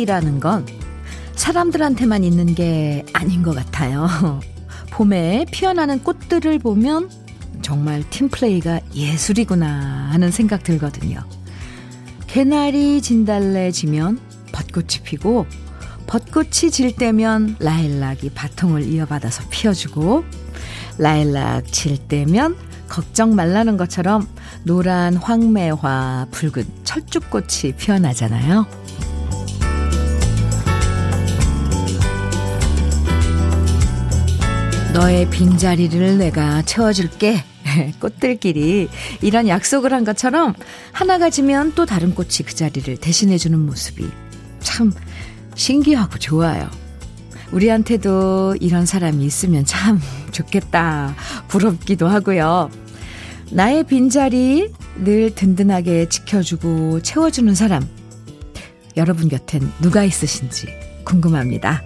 팀플레이라는 건 사람들한테만 있는 게 아닌 것 같아요. 봄에 피어나는 꽃들을 보면 정말 팀플레이가 예술이구나 하는 생각 들거든요. 개나리 진달래 지면 벚꽃이 피고 벚꽃이 질 때면 라일락이 바통을 이어받아서 피어주고 라일락 질 때면 걱정 말라는 것처럼 노란 황매화 붉은 철쭉꽃이 피어나잖아요. 너의 빈자리를 내가 채워줄게. 꽃들끼리 이런 약속을 한 것처럼 하나가 지면 또 다른 꽃이 그 자리를 대신해주는 모습이 참 신기하고 좋아요. 우리한테도 이런 사람이 있으면 참 좋겠다. 부럽기도 하고요. 나의 빈자리 늘 든든하게 지켜주고 채워주는 사람. 여러분 곁엔 누가 있으신지 궁금합니다.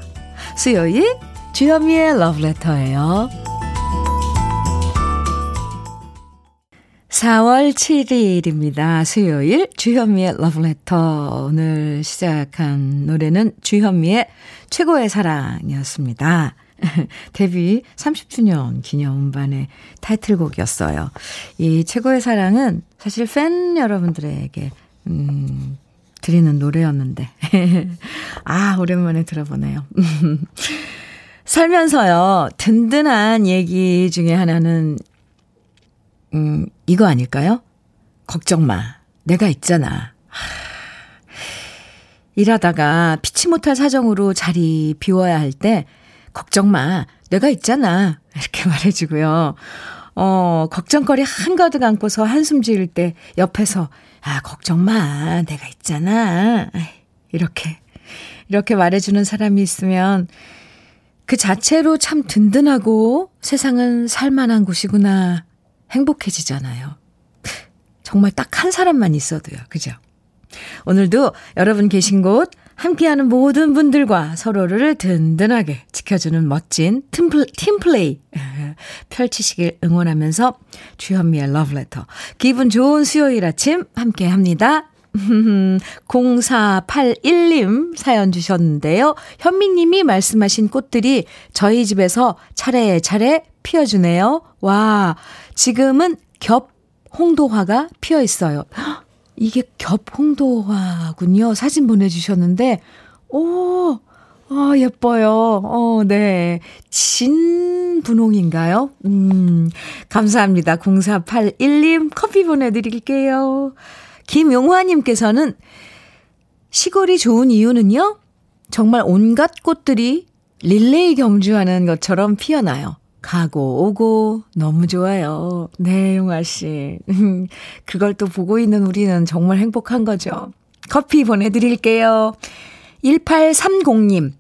수요일 주현미의 러브레터예요. 4월 7일입니다. 수요일 주현미의 러브레터 오늘 시작한 노래는 주현미의 최고의 사랑이었습니다. 데뷔 30주년 기념 음반의 타이틀곡이었어요. 이 최고의 사랑은 사실 팬 여러분들에게 음, 드리는 노래였는데 아 오랜만에 들어보네요. 살면서요 든든한 얘기 중에 하나는 음, 이거 아닐까요? 걱정 마. 내가 있잖아. 일하다가 피치 못할 사정으로 자리 비워야 할 때, 걱정 마. 내가 있잖아. 이렇게 말해주고요. 어, 걱정거리 한가득 안고서 한숨 지을 때 옆에서, 아, 걱정 마. 내가 있잖아. 이렇게, 이렇게 말해주는 사람이 있으면 그 자체로 참 든든하고 세상은 살만한 곳이구나 행복해지잖아요. 정말 딱 한 사람만 있어도요. 그죠? 오늘도 여러분 계신 곳 함께하는 모든 분들과 서로를 든든하게 지켜주는 멋진 팀플, 팀플레이 펼치시길 응원하면서 주현미의 러브레터 기분 좋은 수요일 아침 함께합니다. 0481님 사연 주셨는데요. 현미님이 말씀하신 꽃들이 저희 집에서 차례차례 피어주네요. 와, 지금은 겹 홍도화가 피어 있어요. 이게 겹 홍도화군요. 사진 보내주셨는데, 오, 아, 예뻐요. 어, 네. 진분홍인가요? 음, 감사합니다. 0481님 커피 보내드릴게요. 김용화님께서는 시골이 좋은 이유는요? 정말 온갖 꽃들이 릴레이 경주하는 것처럼 피어나요. 가고 오고 너무 좋아요. 네, 용아 씨. 그걸 또 보고 있는 우리는 정말 행복한 거죠. 커피 보내드릴게요. 1830님.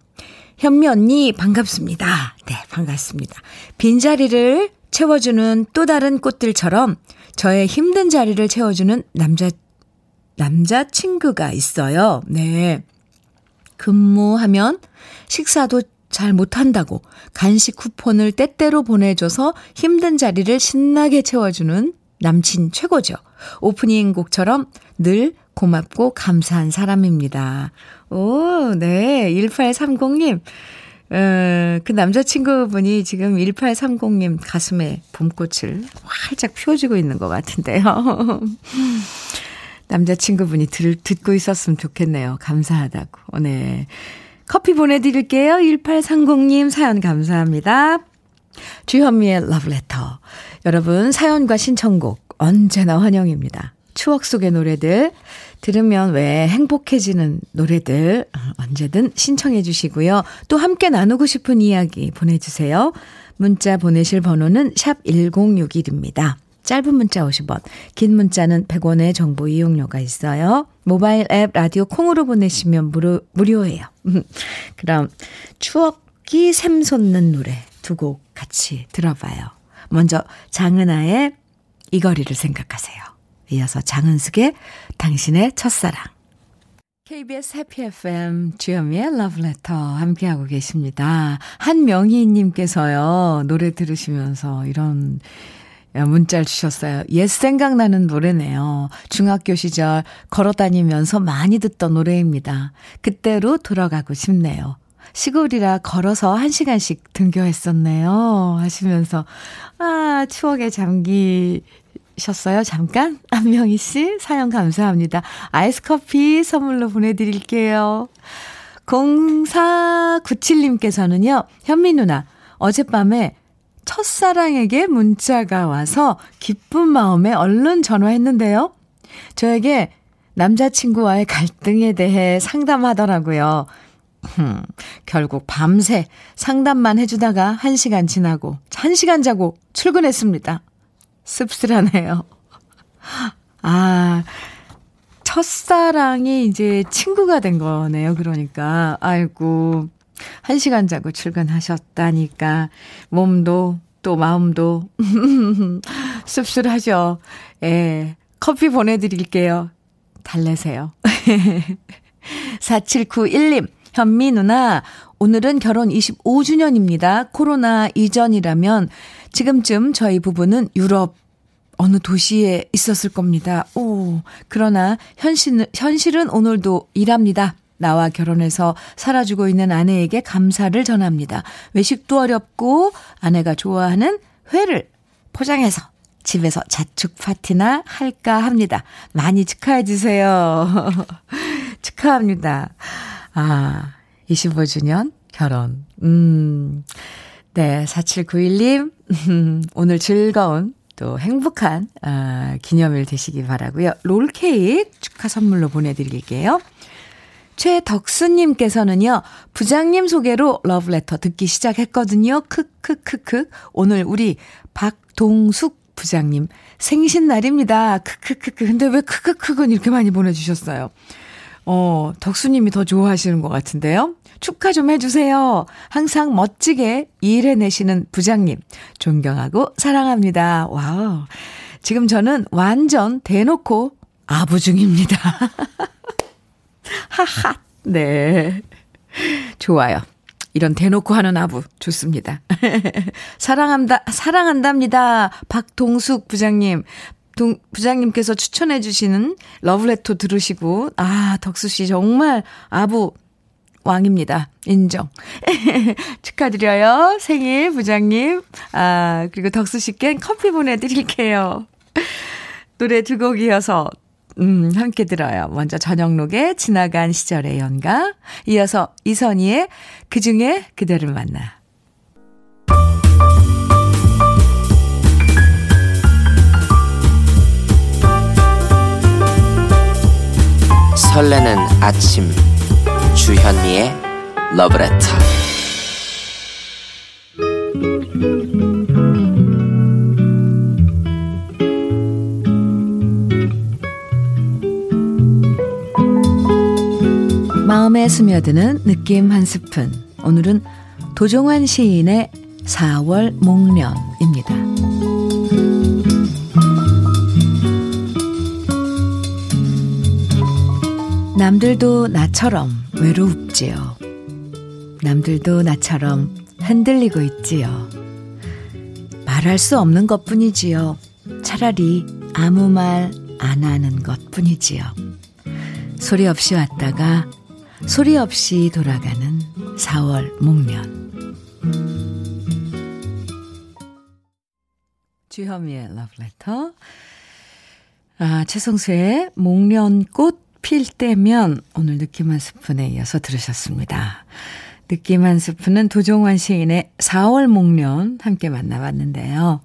현미 언니 반갑습니다. 네, 반갑습니다. 빈자리를 채워주는 또 다른 꽃들처럼 저의 힘든 자리를 채워주는 남자, 남자친구가 있어요. 네. 근무하면 식사도 잘 못한다고 간식 쿠폰을 때때로 보내줘서 힘든 자리를 신나게 채워주는 남친 최고죠. 오프닝 곡처럼 늘 고맙고 감사한 사람입니다. 오, 네. 1830님. 어, 그 남자친구분이 지금 1830님 가슴에 봄꽃을 활짝 피워주고 있는 것 같은데요. 남자친구분이 들, 듣고 있었으면 좋겠네요. 감사하다고. 네. 커피 보내드릴게요. 1830님 사연 감사합니다. 주현미의 러브레터. 여러분 사연과 신청곡 언제나 환영입니다. 추억 속의 노래들 들으면 왜 행복해지는 노래들 언제든 신청해 주시고요. 또 함께 나누고 싶은 이야기 보내주세요. 문자 보내실 번호는 샵 1061입니다. 짧은 문자 50원, 긴 문자는 100원의 정보 이용료가 있어요. 모바일 앱 라디오 콩으로 보내시면 무료, 무료예요. 그럼 추억이 샘솟는 노래 두 곡 같이 들어봐요. 먼저 장은아의 이 거리를 생각하세요. 이어서 장은숙의 당신의 첫사랑. KBS 해피 FM 주현미의 러브레터 함께하고 계십니다. 한명희님께서요, 노래 들으시면서 이런 문자를 주셨어요. 옛 생각나는 노래네요. 중학교 시절 걸어 다니면서 많이 듣던 노래입니다. 그때로 돌아가고 싶네요. 시골이라 걸어서 한 시간씩 등교했었네요. 하시면서, 아, 추억에 잠기셨어요? 잠깐? 안명희 씨, 사연 감사합니다. 아이스 커피 선물로 보내드릴게요. 0497님께서는요, 현미 누나, 어젯밤에 첫사랑에게 문자가 와서 기쁜 마음에 얼른 전화했는데요. 저에게 남자친구와의 갈등에 대해 상담하더라고요. 흠, 결국 밤새 상담만 해주다가 한 시간 지나고, 한 시간 자고 출근했습니다. 씁쓸하네요. 아, 첫사랑이 이제 친구가 된 거네요. 그러니까. 아이고, 한 시간 자고 출근하셨다니까 몸도 또 마음도 씁쓸하죠. 예. 커피 보내드릴게요. 달래세요. 4791님, 현미 누나, 오늘은 결혼 25주년입니다. 코로나 이전이라면 지금쯤 저희 부부는 유럽 어느 도시에 있었을 겁니다. 오, 그러나 현실, 현실은 오늘도 일합니다. 나와 결혼해서 살아주고 있는 아내에게 감사를 전합니다. 외식도 어렵고 아내가 좋아하는 회를 포장해서 집에서 자축 파티나 할까 합니다. 많이 축하해 주세요. 축하합니다. 아, 25주년 결혼. 음. 네, 4791님. 오늘 즐거운 또 행복한 아, 기념일 되시기 바라고요. 롤케이크 축하 선물로 보내 드릴게요. 최덕수님께서는요, 부장님 소개로 러브레터 듣기 시작했거든요. 크크크크. 오늘 우리 박동숙 부장님 생신날입니다. 크크크크. 근데 왜 크크크는 이렇게 많이 보내주셨어요? 어, 덕수님이 더 좋아하시는 것 같은데요. 축하 좀 해주세요. 항상 멋지게 일해내시는 부장님. 존경하고 사랑합니다. 와우. 지금 저는 완전 대놓고 아부 중입니다. 하하. 네. 좋아요. 이런 대놓고 하는 아부 좋습니다. 사랑한다 사랑한답니다. 박동숙 부장님. 동, 부장님께서 추천해 주시는 러브레터 들으시고 아, 덕수 씨 정말 아부 왕입니다. 인정. 축하드려요. 생일 부장님. 아, 그리고 덕수 씨께 커피 보내 드릴게요. 노래 두 곡 이어서 음, 함께 들어요. 먼저 저녁록의 지나간 시절의 연가, 이어서 이선희의 그 중에 그대를 만나. 설레는 아침 주현미의 러브레터 마음에 스며드는 느낌 한 스푼. 오늘은 도종환 시인의 4월 목련입니다. 남들도 나처럼 외롭지요. 남들도 나처럼 흔들리고 있지요. 말할 수 없는 것 뿐이지요. 차라리 아무 말 안 하는 것 뿐이지요. 소리 없이 왔다가 소리 없이 돌아가는 4월 목련. 주현미의 러브레터. 아, 최성수의 목련꽃 필 때면 오늘 느낌 한 스푼에 이어서 들으셨습니다. 느낌 한 스푼은 도종환 시인의 4월 목련 함께 만나봤는데요.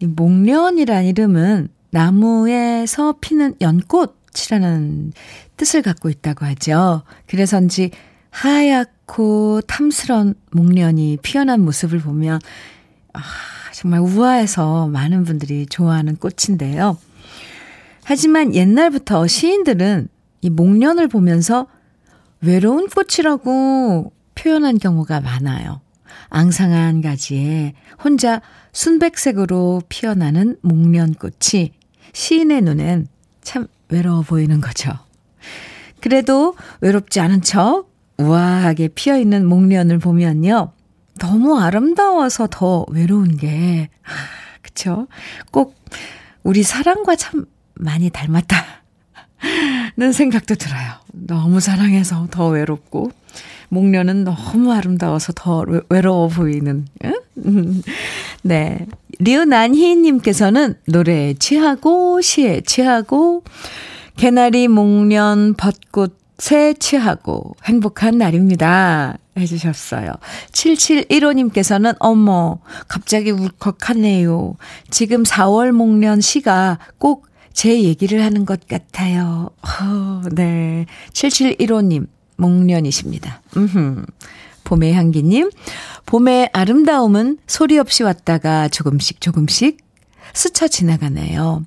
이 목련이란 이름은 나무에서 피는 연꽃 이라는 뜻을 갖고 있다고 하죠. 그래서인지 하얗고 탐스런 목련이 피어난 모습을 보면 아, 정말 우아해서 많은 분들이 좋아하는 꽃인데요. 하지만 옛날부터 시인들은 이 목련을 보면서 외로운 꽃이라고 표현한 경우가 많아요. 앙상한 가지에 혼자 순백색으로 피어나는 목련꽃이 시인의 눈엔 참 외로워 보이는 거죠. 그래도 외롭지 않은 척 우아하게 피어 있는 목련을 보면요. 너무 아름다워서 더 외로운 게, 아, 그쵸? 꼭 우리 사랑과 참 많이 닮았다. 는 생각도 들어요. 너무 사랑해서 더 외롭고, 목련은 너무 아름다워서 더 외로워 보이는, 응? 네. 리은안희님께서는 노래에 취하고, 시에 취하고, 개나리, 목련, 벚꽃에 취하고, 행복한 날입니다. 해주셨어요. 7715님께서는, 어머, 갑자기 울컥하네요. 지금 4월 목련 시가 꼭 제 얘기를 하는 것 같아요. 어, 네. 7715님, 목련이십니다. 음흠. 봄의 향기님, 봄의 아름다움은 소리 없이 왔다가 조금씩 조금씩 스쳐 지나가네요.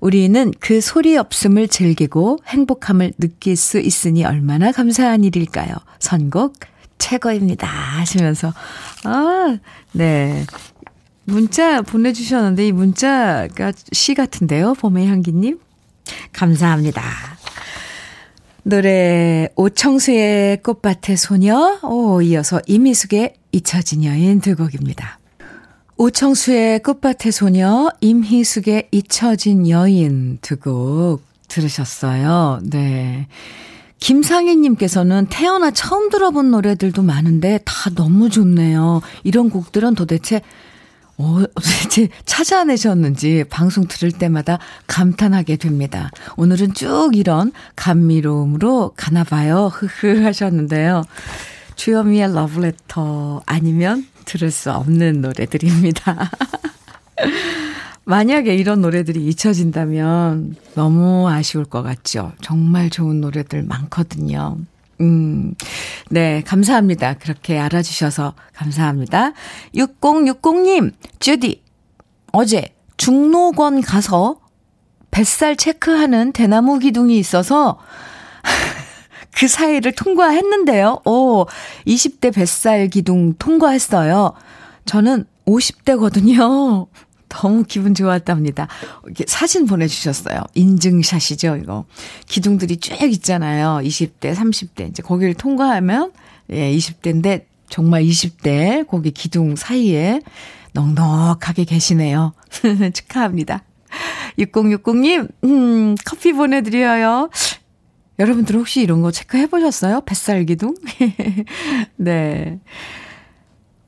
우리는 그 소리 없음을 즐기고 행복함을 느낄 수 있으니 얼마나 감사한 일일까요? 선곡 최고입니다. 하시면서, 아, 네. 문자 보내주셨는데 이 문자가 시 같은데요. 봄의 향기님. 감사합니다. 노래 오청수의 꽃밭의 소녀 오 이어서 이미숙의 잊혀진 여인 두 곡입니다. 오청수의 꽃밭의 소녀 임희숙의 잊혀진 여인 두 곡 들으셨어요. 네. 김상희님께서는 태어나 처음 들어본 노래들도 많은데 다 너무 좋네요. 이런 곡들은 도대체 어, 도대체 찾아내셨는지 방송 들을 때마다 감탄하게 됩니다. 오늘은 쭉 이런 감미로움으로 가나봐요. 흐흐 하셨는데요. 주현미의 러브레터 아니면 들을 수 없는 노래들입니다. 만약에 이런 노래들이 잊혀진다면 너무 아쉬울 것 같죠. 정말 좋은 노래들 많거든요. 음, 네, 감사합니다. 그렇게 알아주셔서 감사합니다. 6060님, 주디, 어제 중로권 가서 뱃살 체크하는 대나무 기둥이 있어서 그 사이를 통과했는데요. 오, 20대 뱃살 기둥 통과했어요. 저는 50대거든요. 너무 기분 좋았답니다. 이렇게 사진 보내주셨어요. 인증샷이죠, 이거. 기둥들이 쭉 있잖아요. 20대, 30대. 이제 거기를 통과하면, 예, 20대인데, 정말 20대, 거기 기둥 사이에 넉넉하게 계시네요. 축하합니다. 6060님, 음, 커피 보내드려요. 여러분들 혹시 이런 거 체크해 보셨어요? 뱃살 기둥? 네.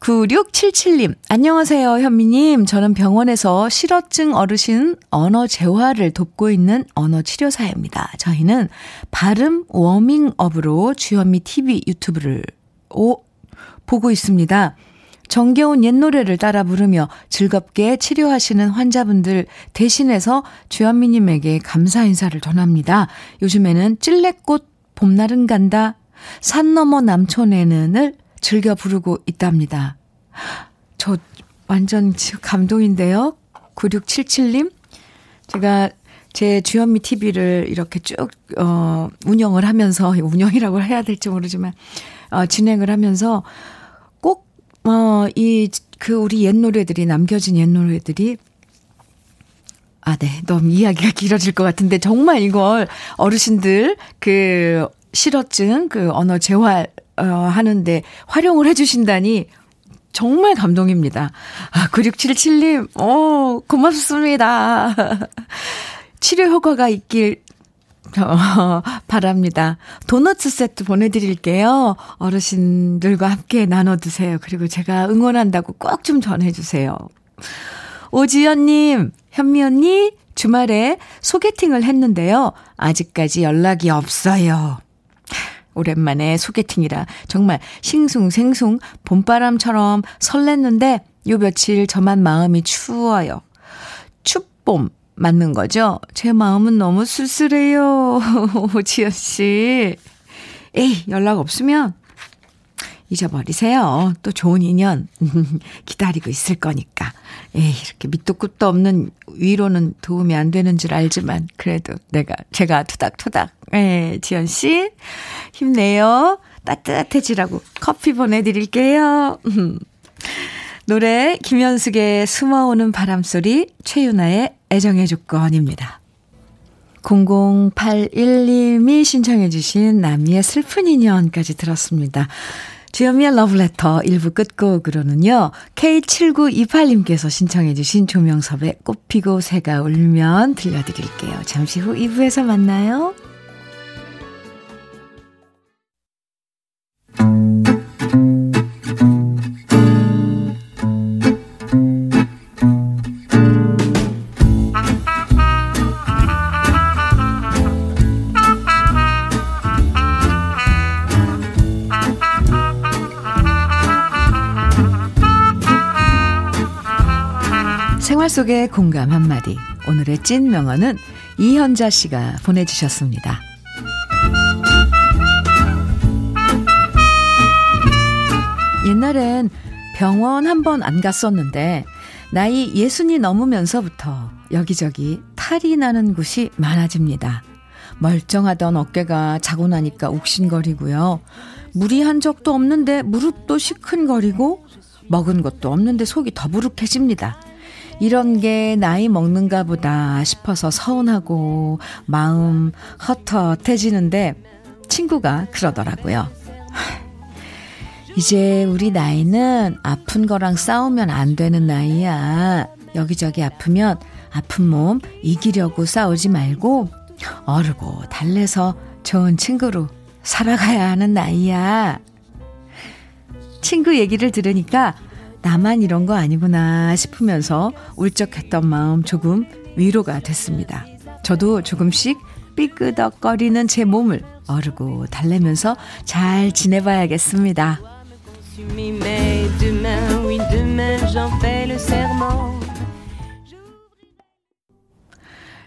9677님, 안녕하세요, 현미님. 저는 병원에서 실어증 어르신 언어 재활을 돕고 있는 언어 치료사입니다. 저희는 발음 워밍업으로 주현미 TV 유튜브를 오, 보고 있습니다. 정겨운 옛 노래를 따라 부르며 즐겁게 치료하시는 환자분들 대신해서 주현미님에게 감사 인사를 전합니다. 요즘에는 찔레꽃 봄날은 간다, 산 너머 남촌에는을 즐겨 부르고 있답니다. 저 완전 지금 감동인데요. 9677님. 제가 제 주현미 TV를 이렇게 쭉, 어, 운영을 하면서, 운영이라고 해야 될지 모르지만, 어, 진행을 하면서 꼭, 어, 이, 그 우리 옛 노래들이, 남겨진 옛 노래들이 아, 네. 너무 이야기가 길어질 것 같은데, 정말 이걸 어르신들 그 실어증, 그 언어 재활 어, 하는데 활용을 해주신다니 정말 감동입니다. 아, 9677님, 오, 고맙습니다. 치료 효과가 있길 어, 바랍니다. 도너츠 세트 보내드릴게요. 어르신들과 함께 나눠 드세요. 그리고 제가 응원한다고 꼭 좀 전해주세요. 오지연님, 현미 언니, 주말에 소개팅을 했는데요. 아직까지 연락이 없어요. 오랜만에 소개팅이라 정말 싱숭생숭 봄바람처럼 설렜는데 요 며칠 저만 마음이 추워요. 춥봄 맞는 거죠? 제 마음은 너무 쓸쓸해요. 지연 씨. 에이, 연락 없으면 잊어버리세요. 또 좋은 인연 기다리고 있을 거니까. 에이, 이렇게 밑도 끝도 없는 위로는 도움이 안 되는 줄 알지만, 그래도 내가, 제가 투닥투닥. 예, 지연 씨, 힘내요. 따뜻해지라고 커피 보내드릴게요. 노래, 김현숙의 숨어오는 바람소리, 최윤아의 애정의 조건입니다. 0081님이 신청해 주신 남이의 슬픈 인연까지 들었습니다. 주현미의 러브레터 1부 끝곡으로는요. K7928님께서 신청해 주신 조명섭의 꽃피고 새가 울면 들려드릴게요. 잠시 후 2부에서 만나요. 속의 공감 한마디. 오늘의 찐 명언은 이현자 씨가 보내주셨습니다. 옛날엔 병원 한 번 안 갔었는데, 나이 예순이 넘으면서부터 여기저기 탈이 나는 곳이 많아집니다. 멀쩡하던 어깨가 자고 나니까 욱신거리고요. 무리한 적도 없는데 무릎도 시큰거리고, 먹은 것도 없는데 속이 더부룩해집니다. 이런 게 나이 먹는가 보다 싶어서 서운하고 마음 헛헛해지는데 친구가 그러더라고요. 이제 우리 나이는 아픈 거랑 싸우면 안 되는 나이야. 여기저기 아프면 아픈 몸 이기려고 싸우지 말고 어르고 달래서 좋은 친구로 살아가야 하는 나이야. 친구 얘기를 들으니까 나만 이런 거 아니구나 싶으면서 울적했던 마음 조금 위로가 됐습니다. 저도 조금씩 삐끄덕거리는 제 몸을 어르고 달래면서 잘 지내봐야겠습니다.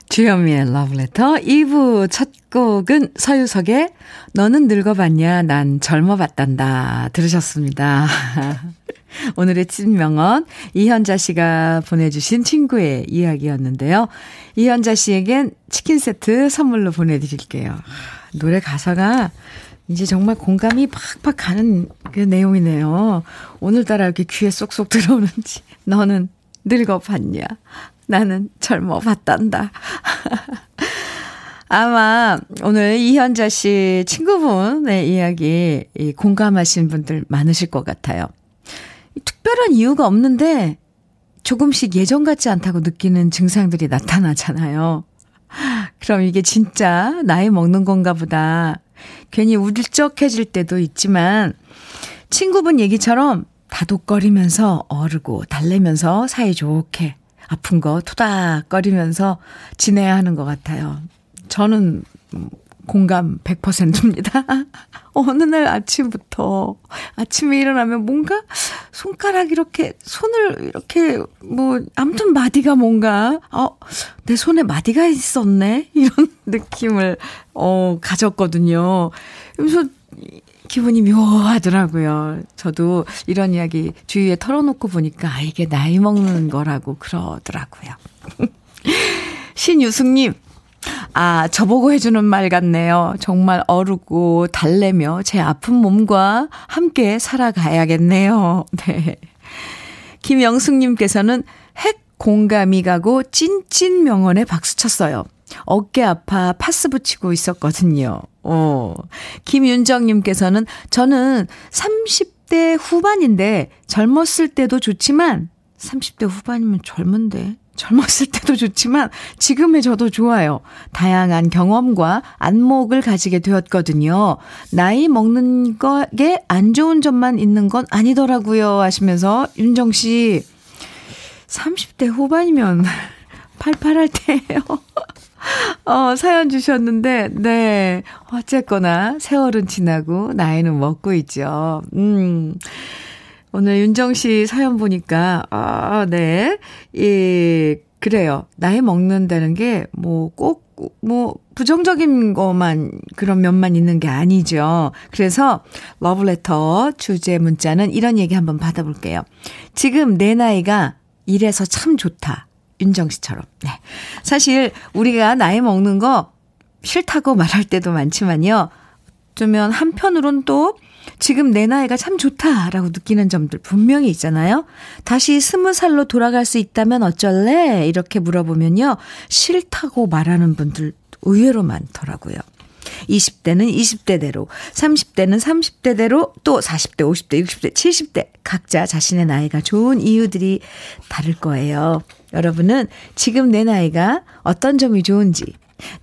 주현미의 러브레터 2부 첫 곡은 서유석의 너는 늙어봤냐 난 젊어봤단다 들으셨습니다. 오늘의 찐명언 이현자 씨가 보내주신 친구의 이야기였는데요. 이현자 씨에겐 치킨 세트 선물로 보내드릴게요. 노래 가사가 이제 정말 공감이 팍팍 가는 그 내용이네요. 오늘따라 이렇게 귀에 쏙쏙 들어오는지 너는 늙어봤냐 나는 젊어봤단다. 아마 오늘 이현자 씨 친구분의 이야기 공감하신 분들 많으실 것 같아요. 특별한 이유가 없는데 조금씩 예전 같지 않다고 느끼는 증상들이 나타나잖아요. 그럼 이게 진짜 나이 먹는 건가 보다. 괜히 울적해질 때도 있지만 친구분 얘기처럼 다독거리면서 어르고 달래면서 사이좋게 아픈 거 토닥거리면서 지내야 하는 것 같아요. 저는 공감 100%입니다. 어느 날 아침부터, 아침에 일어나면 뭔가 손가락 이렇게, 손을 이렇게, 뭐, 아무튼 마디가 뭔가, 어, 내 손에 마디가 있었네? 이런 느낌을, 어, 가졌거든요. 그래서 기분이 묘하더라고요. 저도 이런 이야기 주위에 털어놓고 보니까, 아, 이게 나이 먹는 거라고 그러더라고요. 신유숙님, 아, 저보고 해주는 말 같네요. 정말 어르고 달래며 제 아픈 몸과 함께 살아가야겠네요. 네. 김영숙님께서는 핵 공감이 가고 찐찐 명언에 박수 쳤어요. 어깨 아파 파스 붙이고 있었거든요. 어. 김윤정님께서는 저는 30대 후반인데 젊었을 때도 좋지만 30대 후반이면 젊은데 젊었을 때도 좋지만 지금의 저도 좋아요. 다양한 경험과 안목을 가지게 되었거든요. 나이 먹는 거에 안 좋은 점만 있는 건 아니더라고요. 하시면서 윤정 씨 30대 후반이면 팔팔할 때예요. 어, 사연 주셨는데, 네. 어쨌거나, 세월은 지나고, 나이는 먹고 있죠. 음. 오늘 윤정 씨 사연 보니까, 아, 네. 예, 그래요. 나이 먹는다는 게, 뭐, 꼭, 뭐, 부정적인 것만, 그런 면만 있는 게 아니죠. 그래서, 러브레터 주제 문자는 이런 얘기 한번 받아볼게요. 지금 내 나이가 이래서 참 좋다. 윤정 씨처럼. 네. 사실, 우리가 나이 먹는 거 싫다고 말할 때도 많지만요. 어쩌면 한편으론 또 지금 내 나이가 참 좋다라고 느끼는 점들 분명히 있잖아요. 다시 스무 살로 돌아갈 수 있다면 어쩔래? 이렇게 물어보면요. 싫다고 말하는 분들 의외로 많더라고요. 20대는 20대대로, 30대는 30대대로, 또 40대, 50대, 60대, 70대 각자 자신의 나이가 좋은 이유들이 다를 거예요. 여러분은 지금 내 나이가 어떤 점이 좋은지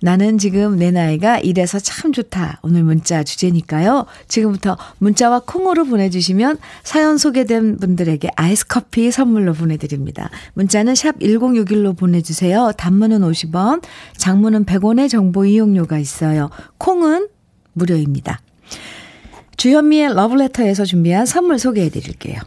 나는 지금 내 나이가 이래서 참 좋다. 오늘 문자 주제니까요. 지금부터 문자와 콩으로 보내주시면 사연 소개된 분들에게 아이스 커피 선물로 보내드립니다. 문자는 샵 1061로 보내주세요. 단문은 50원, 장문은 100원의 정보 이용료가 있어요. 콩은 무료입니다. 주현미의 러브레터에서 준비한 선물 소개해 드릴게요.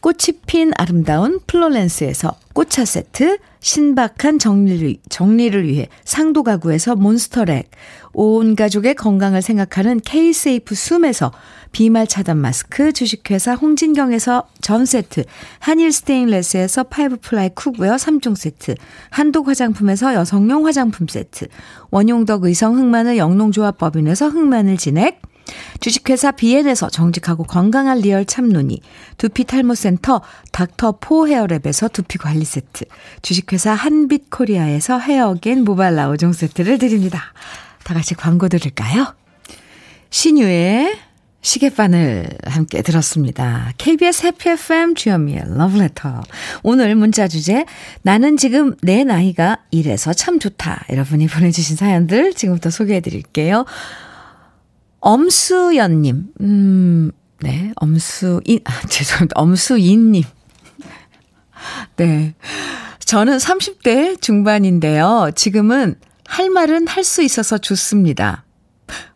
꽃이 핀 아름다운 플로렌스에서 꽃차 세트, 신박한 정리를, 정리를 위해 상도 가구에서 몬스터렉, 온 가족의 건강을 생각하는 K-세이프 숨에서 비말 차단 마스크, 주식회사 홍진경에서 전 세트, 한일 스테인레스에서 five ply cookware 3종 세트, 한독 화장품에서 여성용 화장품 세트, 원용덕 의성 흑마늘 영농조합법인에서 흑마늘 진액, 주식회사 비엔에서 정직하고 건강한 리얼 참눈이, 두피 탈모센터 닥터 포 헤어랩에서 두피 관리 세트, 주식회사 한빛 코리아에서 헤어겐 모발라 5종 세트를 드립니다. 다 같이 광고 들을까요? 신유의 시계바늘 함께 들었습니다. KBS Happy FM 주현미의 러브레터. 오늘 문자 주제 나는 지금 내 나이가 이래서 참 좋다. 여러분이 보내주신 사연들 지금부터 소개해 드릴게요. 엄수연님, 음, 네, 엄수인, 아, 죄송합니다. 엄수인님. 네. 저는 30대 중반인데요. 지금은 할 말은 할 수 있어서 좋습니다.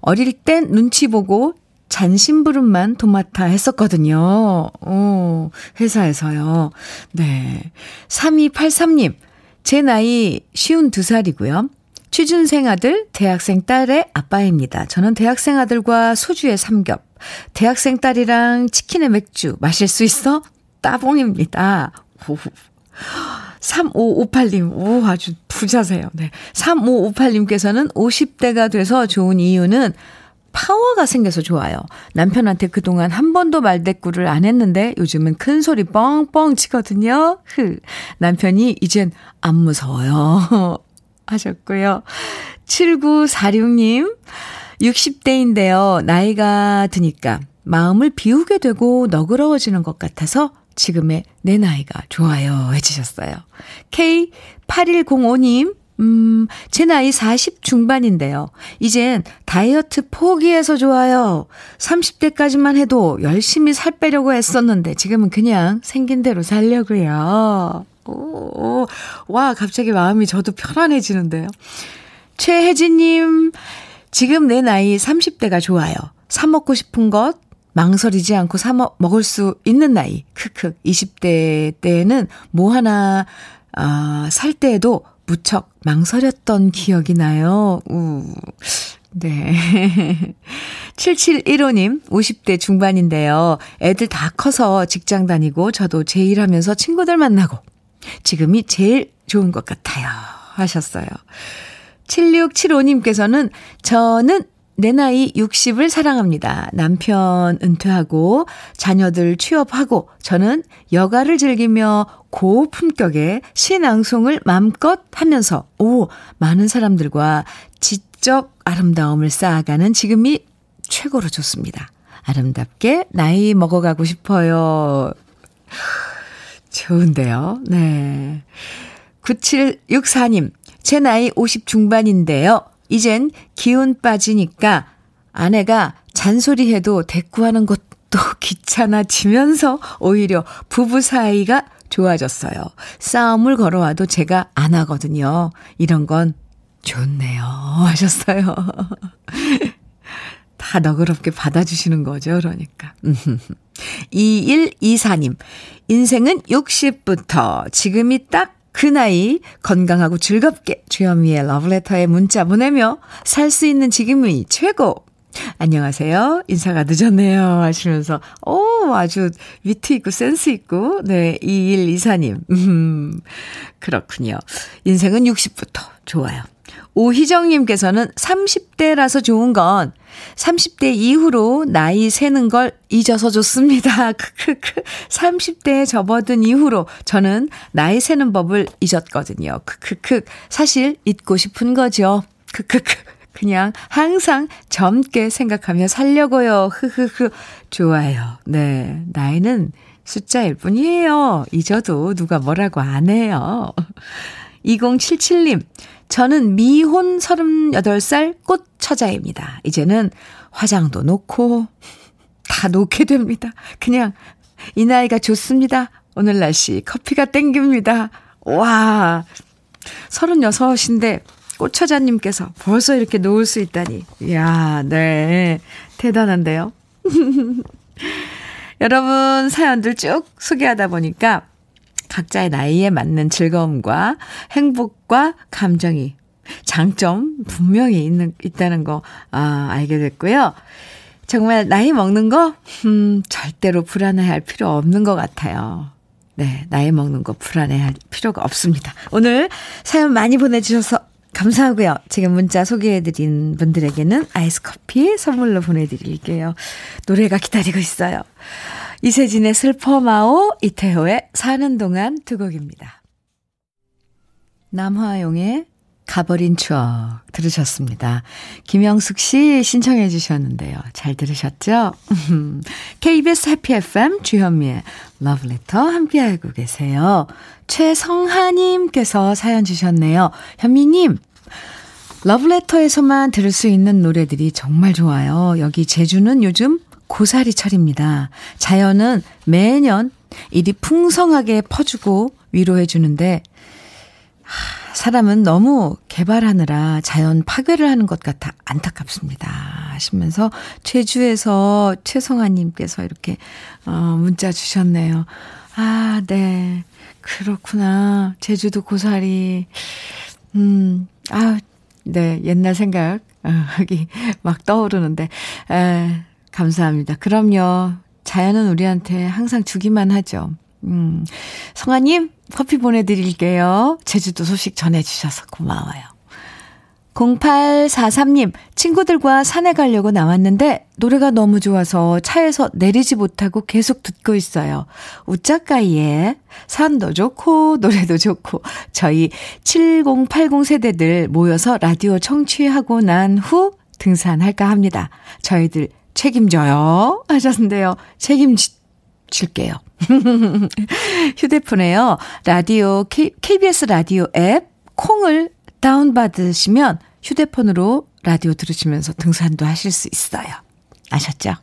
어릴 땐 눈치 보고 잔심부름만 도맡아 했었거든요. 오, 회사에서요. 네. 3283님, 제 나이 52살이고요. 취준생 아들, 대학생 딸의 아빠입니다. 저는 대학생 아들과 소주에 삼겹, 대학생 딸이랑 치킨에 맥주 마실 수 있어? 따봉입니다. 3558님, 오, 아주 부자세요. 네. 3558님께서는 50대가 돼서 좋은 이유는 파워가 생겨서 좋아요. 남편한테 그동안 한 번도 말대꾸를 안 했는데 요즘은 큰 소리 뻥뻥 치거든요. 흐. 남편이 이젠 안 무서워요. 하셨고요. 7946님, 60대인데요. 나이가 드니까 마음을 비우게 되고 너그러워지는 것 같아서 지금의 내 나이가 좋아요. 해주셨어요. K8105님, 음, 제 나이 40 중반인데요. 이젠 다이어트 포기해서 좋아요. 30대까지만 해도 열심히 살 빼려고 했었는데 지금은 그냥 생긴 대로 살려고요. 오, 와, 갑자기 마음이 저도 편안해지는데요. 최혜진님, 지금 내 나이 30대가 좋아요. 사 먹고 싶은 것, 망설이지 않고 사 먹을 수 있는 나이. 크크. 20대 때는 뭐 하나, 아, 살 때에도 무척 망설였던 기억이 나요. 우. 네. 7715님, 50대 중반인데요. 애들 다 커서 직장 다니고, 저도 제 일하면서 친구들 만나고, 지금이 제일 좋은 것 같아요. 하셨어요. 7675님께서는 저는 내 나이 60을 사랑합니다. 남편 은퇴하고 자녀들 취업하고 저는 여가를 즐기며 고품격의 신앙송을 마음껏 하면서 오 많은 사람들과 지적 아름다움을 쌓아가는 지금이 최고로 좋습니다. 아름답게 나이 먹어가고 싶어요. 좋은데요. 네. 9764님, 제 나이 50 중반인데요. 이젠 기운 빠지니까 아내가 잔소리해도 대꾸하는 것도 귀찮아지면서 오히려 부부 사이가 좋아졌어요. 싸움을 걸어와도 제가 안 하거든요. 이런 건 좋네요. 하셨어요. 다 너그럽게 받아주시는 거죠, 그러니까. 2124님, 인생은 60부터 지금이 딱 그 나이 건강하고 즐겁게 주현미의 러브레터에 문자 보내며 살 수 있는 지금이 최고. 안녕하세요. 인사가 늦었네요. 하시면서, 오, 아주 위트 있고 센스 있고, 네, 2124님. 음, 그렇군요. 인생은 60부터. 좋아요. 오희정님께서는 30대라서 좋은 건 30대 이후로 나이 세는 걸 잊어서 좋습니다. 크크크. 30대에 접어든 이후로 저는 나이 세는 법을 잊었거든요. 크크크. 사실 잊고 싶은 거죠. 크크크. 그냥 항상 젊게 생각하며 살려고요. 흐흐흐. 좋아요. 네. 나이는 숫자일 뿐이에요. 잊어도 누가 뭐라고 안 해요. 2077님, 저는 미혼 38살 꽃 처자입니다. 이제는 화장도 놓고 다 놓게 됩니다. 그냥 이 나이가 좋습니다. 오늘 날씨 커피가 땡깁니다. 와, 36인데 꽃 처자님께서 벌써 이렇게 놓을 수 있다니. 이야, 네. 대단한데요. 여러분 사연들 쭉 소개하다 보니까 각자의 나이에 맞는 즐거움과 행복과 감정이 장점 분명히 있는, 있다는 거, 아, 알게 됐고요. 정말 나이 먹는 거, 음, 절대로 불안해 할 필요 없는 것 같아요. 네, 나이 먹는 거 불안해 할 필요가 없습니다. 오늘 사연 많이 보내주셔서 감사하고요. 지금 문자 소개해드린 분들에게는 아이스 커피 선물로 보내드릴게요. 노래가 기다리고 있어요. 이세진의 슬퍼마오, 이태호의 사는 동안 두 곡입니다. 남화용의 가버린 추억 들으셨습니다. 김영숙 씨 신청해 주셨는데요. 잘 들으셨죠? KBS 해피 FM 주현미의 러브레터 함께하고 계세요. 최성하님께서 사연 주셨네요. 현미님, 러브레터에서만 들을 수 있는 노래들이 정말 좋아요. 여기 제주는 요즘 고사리 철입니다. 자연은 매년 일이 풍성하게 퍼주고 위로해 주는데, 사람은 너무 개발하느라 자연 파괴를 하는 것 같아 안타깝습니다. 하시면서 제주에서 최성아님께서 이렇게, 어, 문자 주셨네요. 아, 네. 그렇구나. 제주도 고사리. 음, 아, 네. 옛날 생각, 어, 여기 막 떠오르는데, 에, 감사합니다. 그럼요. 자연은 우리한테 항상 주기만 하죠. 음, 성아님, 커피 보내드릴게요. 제주도 소식 전해주셔서 고마워요. 0843님, 친구들과 산에 가려고 나왔는데 노래가 너무 좋아서 차에서 내리지 못하고 계속 듣고 있어요. 우짜까이에 산도 좋고 노래도 좋고 저희 7080 세대들 모여서 라디오 청취하고 난 후 등산할까 합니다. 저희들 책임져요 하셨는데요. 책임질게요. 휴대폰에요. 라디오 K, KBS 라디오 앱 콩을 다운받으시면 휴대폰으로 라디오 들으시면서 등산도 하실 수 있어요. 아셨죠?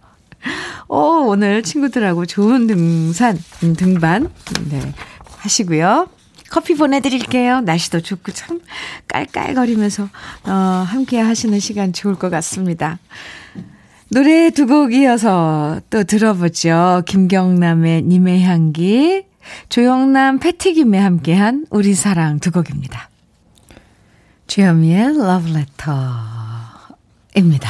오, 오늘 친구들하고 좋은 등산, 음, 등반, 네, 하시고요. 커피 보내드릴게요. 날씨도 좋고 참 깔깔거리면서, 어, 함께 하시는 시간 좋을 것 같습니다. 노래 두 곡 이어서 또 들어보죠. 김경남의 님의 향기, 조영남 패티김에 함께한 우리 사랑 두 곡입니다. 주현미의 러브레터입니다.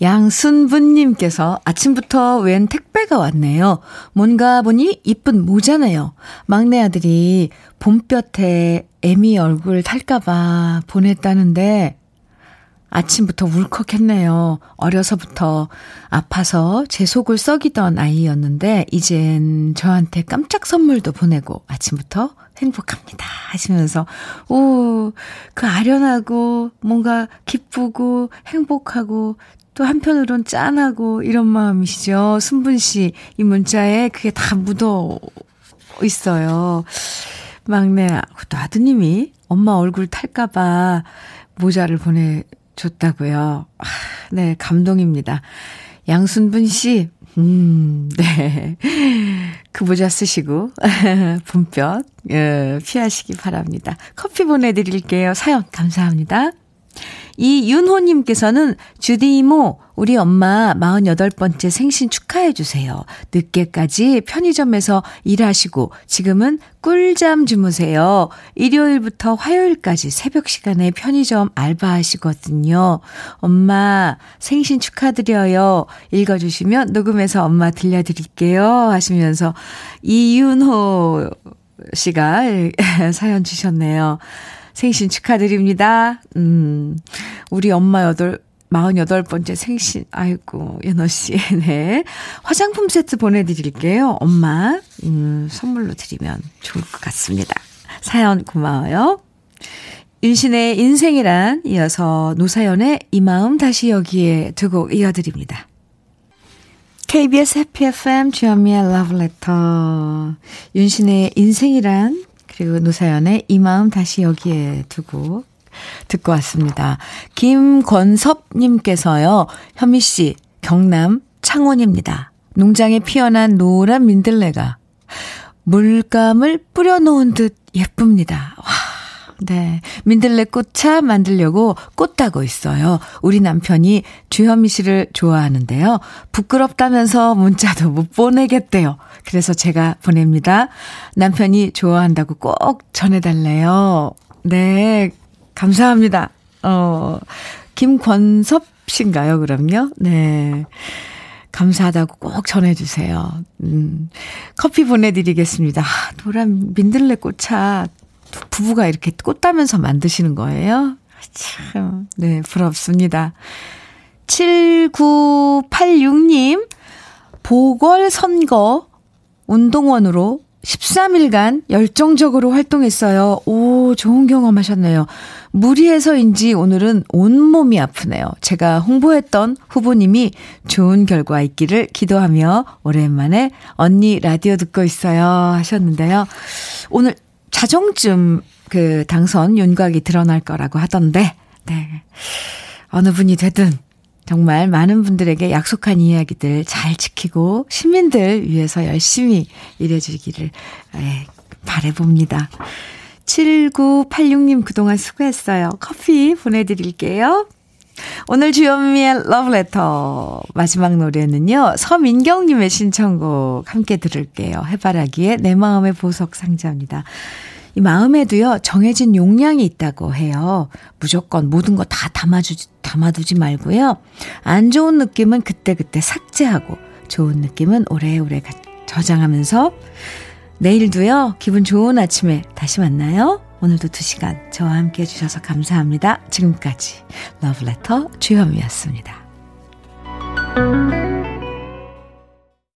양순분님께서 아침부터 웬 택배가 왔네요. 뭔가 보니 이쁜 모자네요. 막내 아들이 봄볕에 애미 얼굴 탈까봐 보냈다는데 아침부터 울컥했네요. 어려서부터 아파서 제 속을 썩이던 아이였는데, 이젠 저한테 깜짝 선물도 보내고 아침부터 행복합니다. 하시면서, 오, 그 아련하고 뭔가 기쁘고 행복하고 또 한편으론 짠하고 이런 마음이시죠. 순분 씨, 이 문자에 그게 다 묻어 있어요. 막내, 또 아드님이 엄마 얼굴 탈까봐 모자를 보내 줬다고요. 아, 네, 감동입니다. 양순분 씨, 음, 네. 그 모자 쓰시고, 봄볕, 예, 피하시기 바랍니다. 커피 보내드릴게요. 사연 감사합니다. 이윤호님께서는 주디 이모, 우리 엄마 48번째 생신 축하해주세요. 늦게까지 편의점에서 일하시고 지금은 꿀잠 주무세요. 일요일부터 화요일까지 새벽 시간에 편의점 알바하시거든요. 엄마 생신 축하드려요. 읽어주시면 녹음해서 엄마 들려드릴게요. 하시면서 이윤호 씨가 사연 주셨네요. 생신 축하드립니다. 음, 우리 엄마 여덟, 48번째 생신. 아이고, 연어 씨. 네. 화장품 세트 보내드릴게요. 엄마, 음, 선물로 드리면 좋을 것 같습니다. 사연 고마워요. 윤신의 인생이란 이어서 노사연의 이 마음 다시 여기에 두 곡 이어드립니다. KBS 해피 FM 주현미의 러브레터 윤신의 인생이란 그리고 노사연의 이 마음 다시 여기에 두고 듣고 왔습니다. 김권섭님께서요. 현미 씨 경남 창원입니다. 농장에 피어난 노란 민들레가 물감을 뿌려놓은 듯 예쁩니다. 와 네. 민들레 꽃차 만들려고 꽃 따고 있어요. 우리 남편이 주현미 씨를 좋아하는데요. 부끄럽다면서 문자도 못 보내겠대요. 그래서 제가 보냅니다. 남편이 좋아한다고 꼭 전해달래요. 네. 감사합니다. 어, 김권섭 씨인가요, 그럼요? 네. 감사하다고 꼭 전해주세요. 음, 커피 보내드리겠습니다. 노란 민들레 꽃차 부부가 이렇게 꽃 따면서 만드시는 거예요? 참, 네, 부럽습니다. 7986님, 보궐선거 운동원으로 13일간 열정적으로 활동했어요. 오, 좋은 경험 하셨네요. 무리해서인지 오늘은 온몸이 아프네요. 제가 홍보했던 후보님이 좋은 결과 있기를 기도하며 오랜만에 언니 라디오 듣고 있어요. 하셨는데요. 오늘 자정쯤 그 당선 윤곽이 드러날 거라고 하던데, 네. 어느 분이 되든 정말 많은 분들에게 약속한 이야기들 잘 지키고 시민들 위해서 열심히 일해주기를 예, 바래봅니다. 7986님 그동안 수고했어요. 커피 보내드릴게요. 오늘 주현미의 러브레터 마지막 노래는요. 서민경님의 신청곡 함께 들을게요. 해바라기의 내 마음의 보석 상자입니다. 이 마음에도요, 정해진 용량이 있다고 해요. 무조건 모든 거 다 담아주지, 담아두지 말고요. 안 좋은 느낌은 그때그때 삭제하고, 좋은 느낌은 오래오래 저장하면서, 내일도요, 기분 좋은 아침에 다시 만나요. 오늘도 두 시간 저와 함께 해주셔서 감사합니다. 지금까지 러브레터 주현미였습니다.